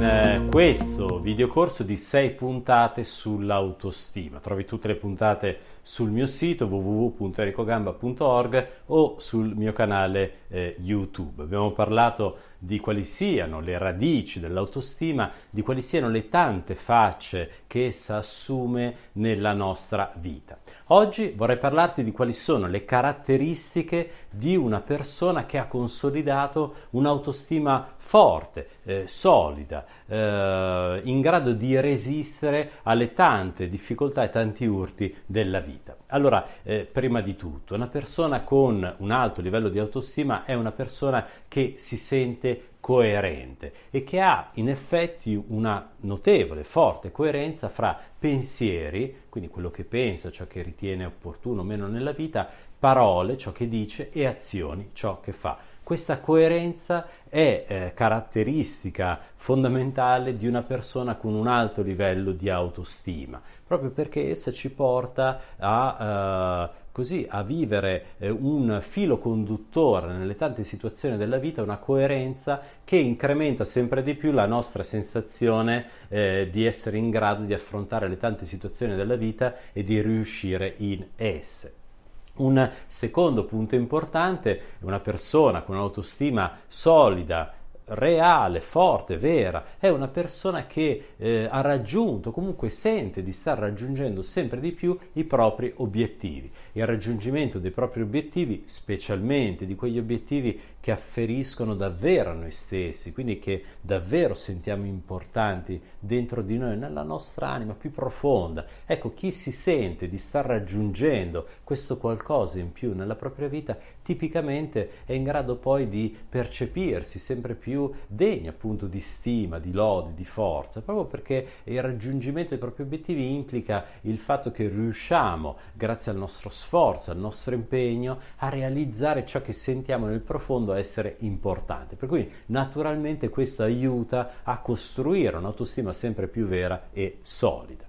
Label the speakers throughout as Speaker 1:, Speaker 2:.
Speaker 1: In eh, questo videocorso di 6 puntate sull'autostima. Trovi tutte le puntate sul mio sito www.ericogamba.org o sul mio canale eh, YouTube. Abbiamo parlato di quali siano le radici dell'autostima, di quali siano le tante facce che essa assume nella nostra vita. Oggi vorrei parlarti di quali sono le caratteristiche di una persona che ha consolidato un'autostima forte, eh, solida, eh, in grado di resistere alle tante difficoltà e tanti urti della vita. Allora, eh, prima di tutto, una persona con un alto livello di autostima è una persona che si sente coerente e che ha in effetti una notevole, forte coerenza fra pensieri, quindi quello che pensa, ciò che ritiene opportuno o meno nella vita, parole, ciò che dice e azioni, ciò che fa. Questa coerenza è eh, caratteristica fondamentale di una persona con un alto livello di autostima, proprio perché essa ci porta a, eh, così, a vivere eh, un filo conduttore nelle tante situazioni della vita, una coerenza che incrementa sempre di più la nostra sensazione eh, di essere in grado di affrontare le tante situazioni della vita e di riuscire in esse. Un secondo punto importante è una persona con un'autostima solida, reale, forte, vera, è una persona che eh, ha raggiunto, comunque sente di star raggiungendo sempre di più i propri obiettivi. Il raggiungimento dei propri obiettivi, specialmente di quegli obiettivi che afferiscono davvero a noi stessi, quindi che davvero sentiamo importanti dentro di noi, nella nostra anima più profonda. Ecco, chi si sente di star raggiungendo questo qualcosa in più nella propria vita, tipicamente è in grado poi di percepirsi sempre più degno appunto di stima, di lode, di forza, proprio perché il raggiungimento dei propri obiettivi implica il fatto che riusciamo, grazie al nostro sforzo, al nostro impegno, a realizzare ciò che sentiamo nel profondo essere importante. Per cui naturalmente questo aiuta a costruire un'autostima sempre più vera e solida.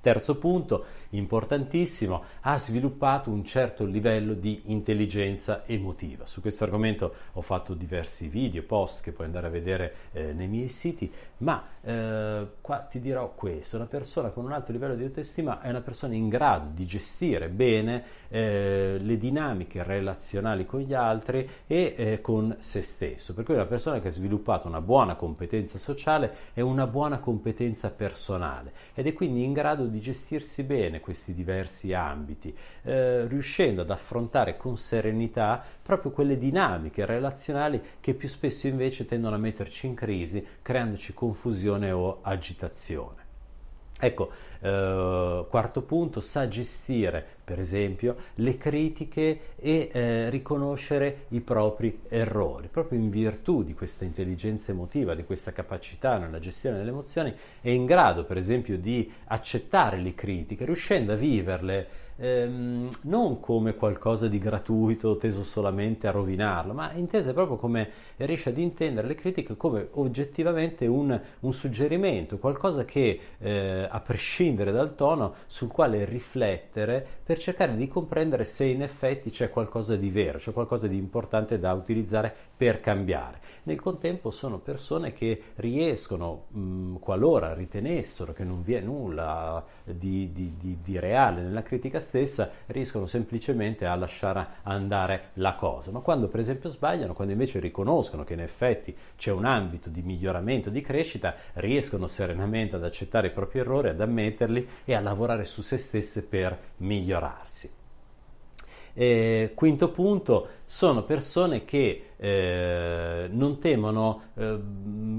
Speaker 1: Terzo punto, importantissimo, ha sviluppato un certo livello di intelligenza emotiva. Su questo argomento ho fatto diversi video, post che puoi andare a vedere eh, nei miei siti, ma eh, qua ti dirò questo, una persona con un alto livello di autostima è una persona in grado di gestire bene eh, le dinamiche relazionali con gli altri e eh, con se stesso, per cui è una persona che ha sviluppato una buona competenza sociale e una buona competenza personale ed è quindi in grado di gestirsi bene questi diversi ambiti, eh, riuscendo ad affrontare con serenità proprio quelle dinamiche relazionali che più spesso invece tendono a metterci in crisi, creandoci confusione o agitazione. Ecco, eh, quarto punto, sa gestire per esempio le critiche e eh, riconoscere i propri errori. Proprio in virtù di questa intelligenza emotiva, di questa capacità nella gestione delle emozioni, è in grado per esempio di accettare le critiche, riuscendo a viverle ehm, non come qualcosa di gratuito teso solamente a rovinarlo, ma intese proprio come riesce ad intendere le critiche come oggettivamente un, un suggerimento, qualcosa che eh, a prescindere dal tono sul quale riflettere per cercare di comprendere se in effetti c'è qualcosa di vero, c'è qualcosa di importante da utilizzare per cambiare. Nel contempo sono persone che riescono, mh, qualora ritenessero che non vi è nulla di, di, di, di reale nella critica stessa, riescono semplicemente a lasciare andare la cosa. Ma quando per esempio sbagliano, quando invece riconoscono che in effetti c'è un ambito di miglioramento, di crescita, riescono serenamente ad accettare i propri errori, ad ammettere combatterli e a lavorare su se stesse per migliorarsi. E quinto punto, sono persone che eh, non temono eh,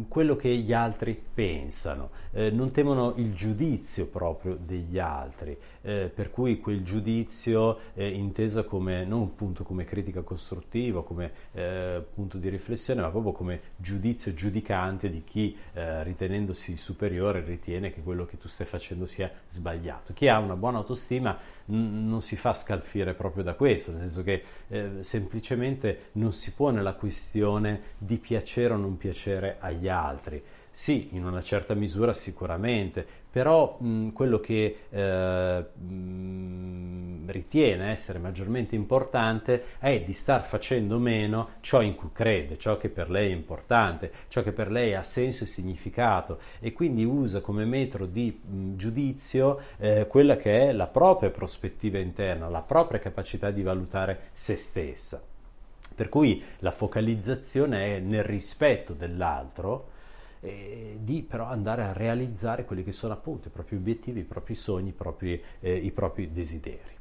Speaker 1: quello che gli altri pensano, eh, non temono il giudizio proprio degli altri, eh, per cui quel giudizio inteso come non appunto come critica costruttiva, come eh, punto di riflessione, ma proprio come giudizio giudicante di chi eh, ritenendosi superiore ritiene che quello che tu stai facendo sia sbagliato. Chi ha una buona autostima n- non si fa scalfire proprio da questo, nel senso che semplicemente semplicemente non si pone la questione di piacere o non piacere agli altri. Sì, in una certa misura sicuramente, però mh, quello che eh, mh, ritiene essere maggiormente importante è di star facendo meno ciò in cui crede, ciò che per lei è importante, ciò che per lei ha senso e significato e quindi usa come metro di mh, giudizio eh, quella che è la propria prospettiva interna, la propria capacità di valutare se stessa. Per cui la focalizzazione è nel rispetto dell'altro, eh, di però andare a realizzare quelli che sono appunto i propri obiettivi, i propri sogni, i propri, eh, i propri desideri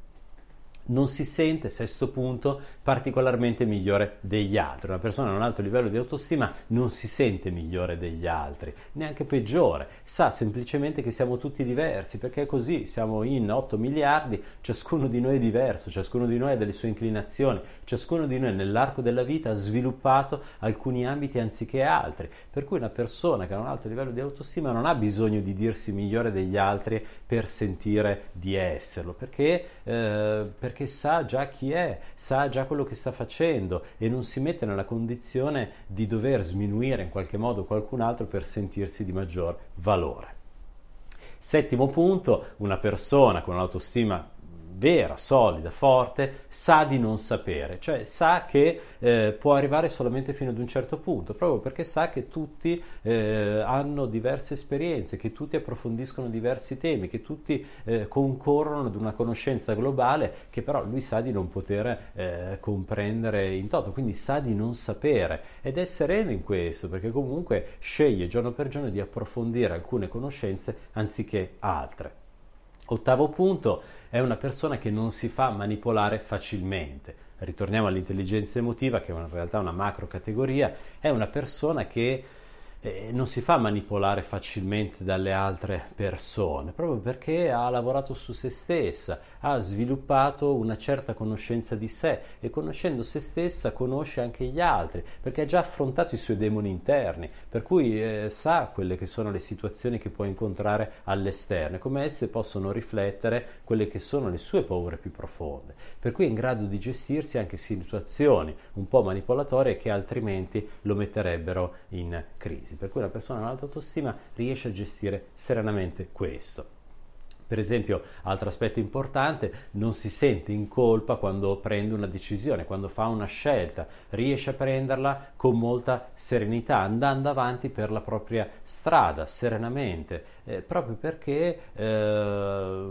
Speaker 1: non si sente, sesto punto, particolarmente migliore degli altri. Una persona a un alto livello di autostima non si sente migliore degli altri, neanche peggiore, sa semplicemente che siamo tutti diversi, perché è così, siamo in 8 miliardi, ciascuno di noi è diverso, ciascuno di noi ha delle sue inclinazioni, ciascuno di noi nell'arco della vita ha sviluppato alcuni ambiti anziché altri, per cui una persona che ha un alto livello di autostima non ha bisogno di dirsi migliore degli altri per sentire di esserlo, perché, eh, perché perché sa già chi è, sa già quello che sta facendo e non si mette nella condizione di dover sminuire in qualche modo qualcun altro per sentirsi di maggior valore. Settimo punto, una persona con un'autostima vera, solida, forte, sa di non sapere, cioè sa che eh, può arrivare solamente fino ad un certo punto, proprio perché sa che tutti eh, hanno diverse esperienze, che tutti approfondiscono diversi temi, che tutti eh, concorrono ad una conoscenza globale che però lui sa di non poter eh, comprendere in toto, quindi sa di non sapere ed è sereno in questo perché comunque sceglie giorno per giorno di approfondire alcune conoscenze anziché altre. Ottavo punto, è una persona che non si fa manipolare facilmente. Ritorniamo all'intelligenza emotiva, che è in realtà una macro categoria, è una persona che eh, non si fa manipolare facilmente dalle altre persone, proprio perché ha lavorato su se stessa, ha sviluppato una certa conoscenza di sé e conoscendo se stessa conosce anche gli altri, perché ha già affrontato i suoi demoni interni, per cui eh, sa quelle che sono le situazioni che può incontrare all'esterno e come esse possono riflettere quelle che sono le sue paure più profonde, per cui è in grado di gestirsi anche situazioni un po' manipolatorie che altrimenti lo metterebbero in crisi per cui una persona con alta autostima riesce a gestire serenamente questo. Per esempio, altro aspetto importante, non si sente in colpa quando prende una decisione, quando fa una scelta, riesce a prenderla con molta serenità, andando avanti per la propria strada, serenamente, eh, proprio, perché, eh,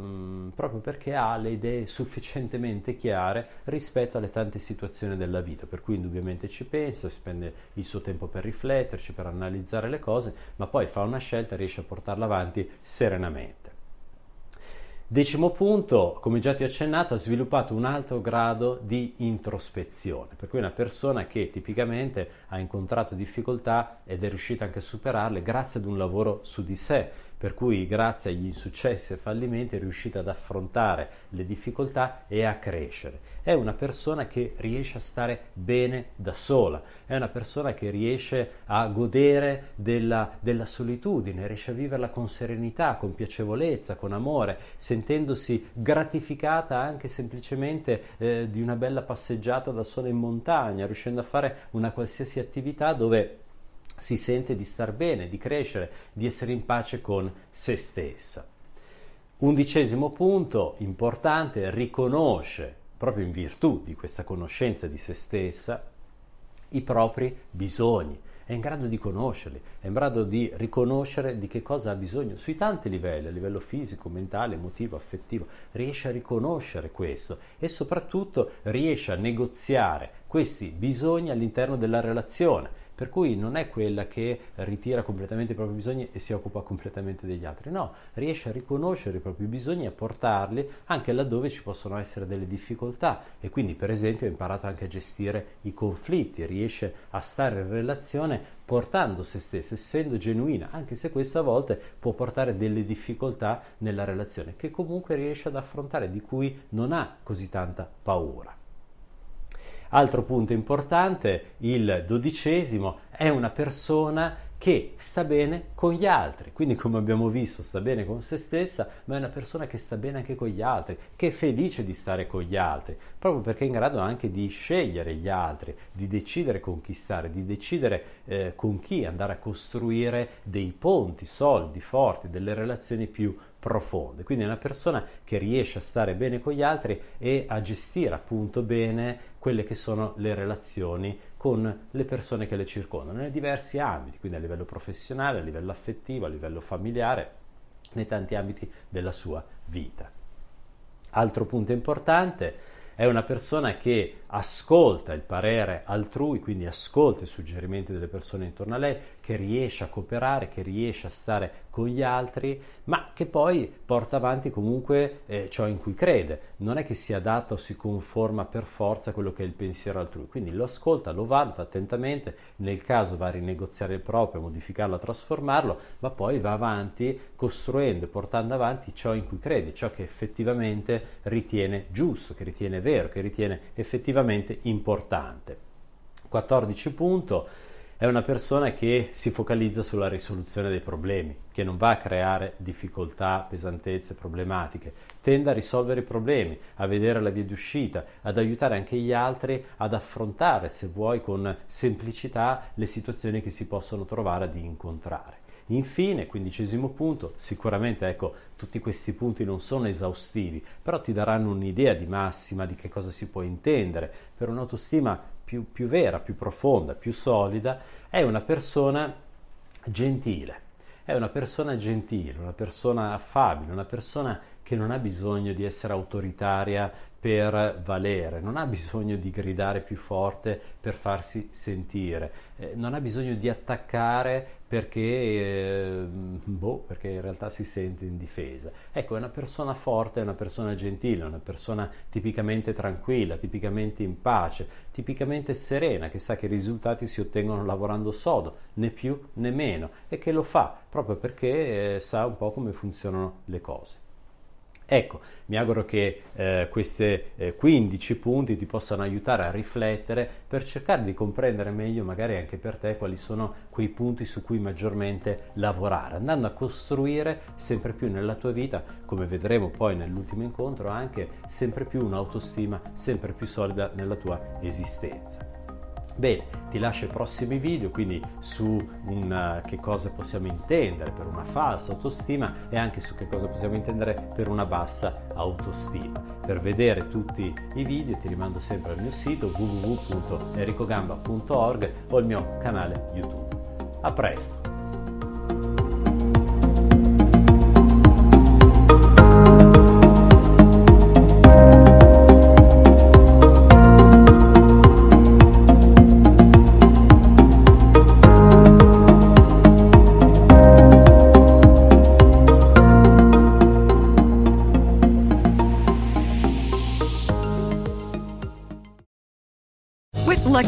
Speaker 1: proprio perché ha le idee sufficientemente chiare rispetto alle tante situazioni della vita, per cui indubbiamente ci pensa, spende il suo tempo per rifletterci, per analizzare le cose, ma poi fa una scelta e riesce a portarla avanti serenamente. Decimo punto, come già ti ho accennato, ha sviluppato un alto grado di introspezione, per cui una persona che tipicamente ha incontrato difficoltà ed è riuscita anche a superarle grazie ad un lavoro su di sé, per cui grazie agli insuccessi e fallimenti è riuscita ad affrontare le difficoltà e a crescere. È una persona che riesce a stare bene da sola, è una persona che riesce a godere della, della solitudine, riesce a viverla con serenità, con piacevolezza, con amore, sentendosi gratificata anche semplicemente eh, di una bella passeggiata da sola in montagna, riuscendo a fare una qualsiasi attività dove si sente di star bene, di crescere, di essere in pace con se stessa. Undicesimo punto importante, riconosce, proprio in virtù di questa conoscenza di se stessa, i propri bisogni, è in grado di conoscerli, è in grado di riconoscere di che cosa ha bisogno sui tanti livelli, a livello fisico, mentale, emotivo, affettivo, riesce a riconoscere questo e soprattutto riesce a negoziare questi bisogni all'interno della relazione per cui non è quella che ritira completamente i propri bisogni e si occupa completamente degli altri, no, riesce a riconoscere i propri bisogni e a portarli anche laddove ci possono essere delle difficoltà e quindi per esempio ha imparato anche a gestire i conflitti, riesce a stare in relazione portando se stessa, essendo genuina, anche se questa volta può portare delle difficoltà nella relazione, che comunque riesce ad affrontare, di cui non ha così tanta paura. Altro punto importante, il dodicesimo, è una persona che sta bene con gli altri, quindi come abbiamo visto sta bene con se stessa, ma è una persona che sta bene anche con gli altri, che è felice di stare con gli altri, proprio perché è in grado anche di scegliere gli altri, di decidere con chi stare, di decidere eh, con chi andare a costruire dei ponti solidi, forti, delle relazioni più profonde. Quindi è una persona che riesce a stare bene con gli altri e a gestire appunto bene quelle che sono le relazioni con le persone che le circondano, nei diversi ambiti, quindi a livello professionale, a livello affettivo, a livello familiare, nei tanti ambiti della sua vita. Altro punto importante è una persona che ascolta il parere altrui, quindi ascolta i suggerimenti delle persone intorno a lei, che riesce a cooperare, che riesce a stare con gli altri, ma che poi porta avanti comunque eh, ciò in cui crede. Non è che si adatta o si conforma per forza a quello che è il pensiero altrui, quindi lo ascolta, lo valuta attentamente, nel caso va a rinegoziare il proprio, a modificarlo, a trasformarlo, ma poi va avanti costruendo e portando avanti ciò in cui crede, ciò che effettivamente ritiene giusto, che ritiene vero, che ritiene effettivamente importante. 14 punto è una persona che si focalizza sulla risoluzione dei problemi, che non va a creare difficoltà, pesantezze, problematiche, tende a risolvere i problemi, a vedere la via d'uscita, ad aiutare anche gli altri ad affrontare, se vuoi, con semplicità le situazioni che si possono trovare ad incontrare. Infine, quindicesimo punto, sicuramente ecco, tutti questi punti non sono esaustivi, però ti daranno un'idea di massima di che cosa si può intendere per un'autostima più, più vera, più profonda, più solida, è una persona gentile. È una persona gentile, una persona affabile, una persona che non ha bisogno di essere autoritaria per valere, non ha bisogno di gridare più forte per farsi sentire, eh, non ha bisogno di attaccare perché, eh, boh, perché in realtà si sente in difesa. Ecco, è una persona forte, è una persona gentile, una persona tipicamente tranquilla, tipicamente in pace, tipicamente serena, che sa che i risultati si ottengono lavorando sodo, né più né meno, e che lo fa proprio perché eh, sa un po' come funzionano le cose. Ecco, mi auguro che eh, questi eh, 15 punti ti possano aiutare a riflettere per cercare di comprendere meglio, magari anche per te, quali sono quei punti su cui maggiormente lavorare, andando a costruire sempre più nella tua vita, come vedremo poi nell'ultimo incontro, anche sempre più un'autostima sempre più solida nella tua esistenza. Bene, ti lascio i prossimi video, quindi su una, che cosa possiamo intendere per una falsa autostima e anche su che cosa possiamo intendere per una bassa autostima. Per vedere tutti i video ti rimando sempre al mio sito www.ericogamba.org o al mio canale YouTube. A presto!